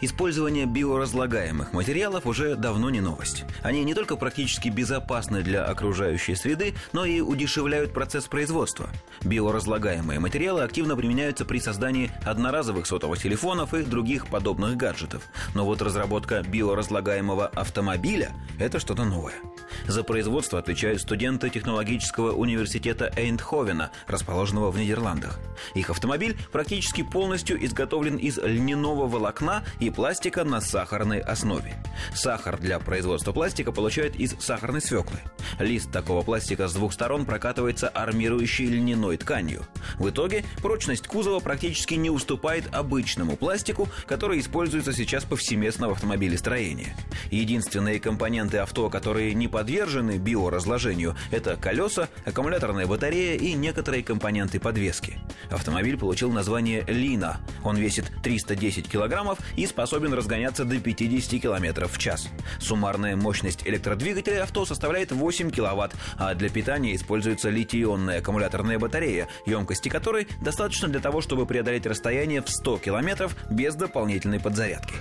Использование биоразлагаемых материалов уже давно не новость. Они не только практически безопасны для окружающей среды, но и удешевляют процесс производства. Биоразлагаемые материалы активно применяются при создании одноразовых сотовых телефонов и других подобных гаджетов. Но вот разработка биоразлагаемого автомобиля – это что-то новое. За производство отвечают студенты технологического университета Эйндховена, расположенного в Нидерландах. Их автомобиль практически полностью изготовлен из льняного волокна и пластика на сахарной основе. Сахар для производства пластика получают из сахарной свеклы. Лист такого пластика с двух сторон прокатывается армирующей льняной тканью. В итоге прочность кузова практически не уступает обычному пластику, который используется сейчас повсеместно в автомобилестроении. Единственные компоненты авто, которые не подвержены биоразложению, это колеса, аккумуляторная батарея и некоторые компоненты подвески. Автомобиль получил название «Лина». Он весит 310 килограммов и способен разгоняться до 50 км в час. Суммарная мощность электродвигателя авто составляет 8 киловатт, а для питания используется литий-ионная аккумуляторная батарея, емкости которой достаточно для того, чтобы преодолеть расстояние в 100 километров без дополнительной подзарядки.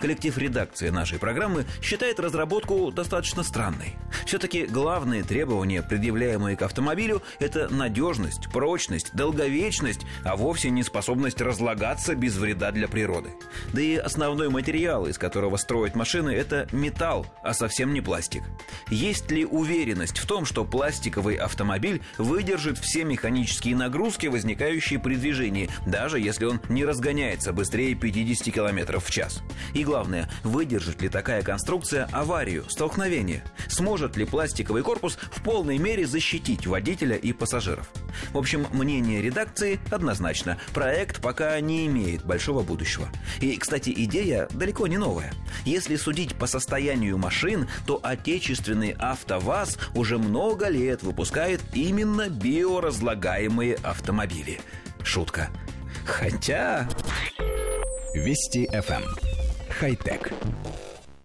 Коллектив редакции нашей программы считает разработку достаточно странной. Все-таки главные требования, предъявляемые к автомобилю, это надежность, прочность, долговечность, а вовсе не способность разлагаться без вреда для природы. Да и основной материал, из которого строят машины, это металл, а совсем не пластик. Есть ли уверенность в том, что пластиковый автомобиль выдержит все механические нагрузки, возникающие при движении, даже если он не разгоняется быстрее 50 км в час? И главное, выдержит ли такая конструкция аварию, столкновение? Сможет ли пластиковый корпус в полной мере защитить водителя и пассажиров? В общем, мнение редакции однозначно. Проект пока не имеет большого будущего. И, кстати, идея далеко не новая. Если судить по состоянию машин, то отечественный АвтоВАЗ уже много лет выпускает именно биоразлагаемые автомобили. Шутка. Хотя... Вести FM хай-тек.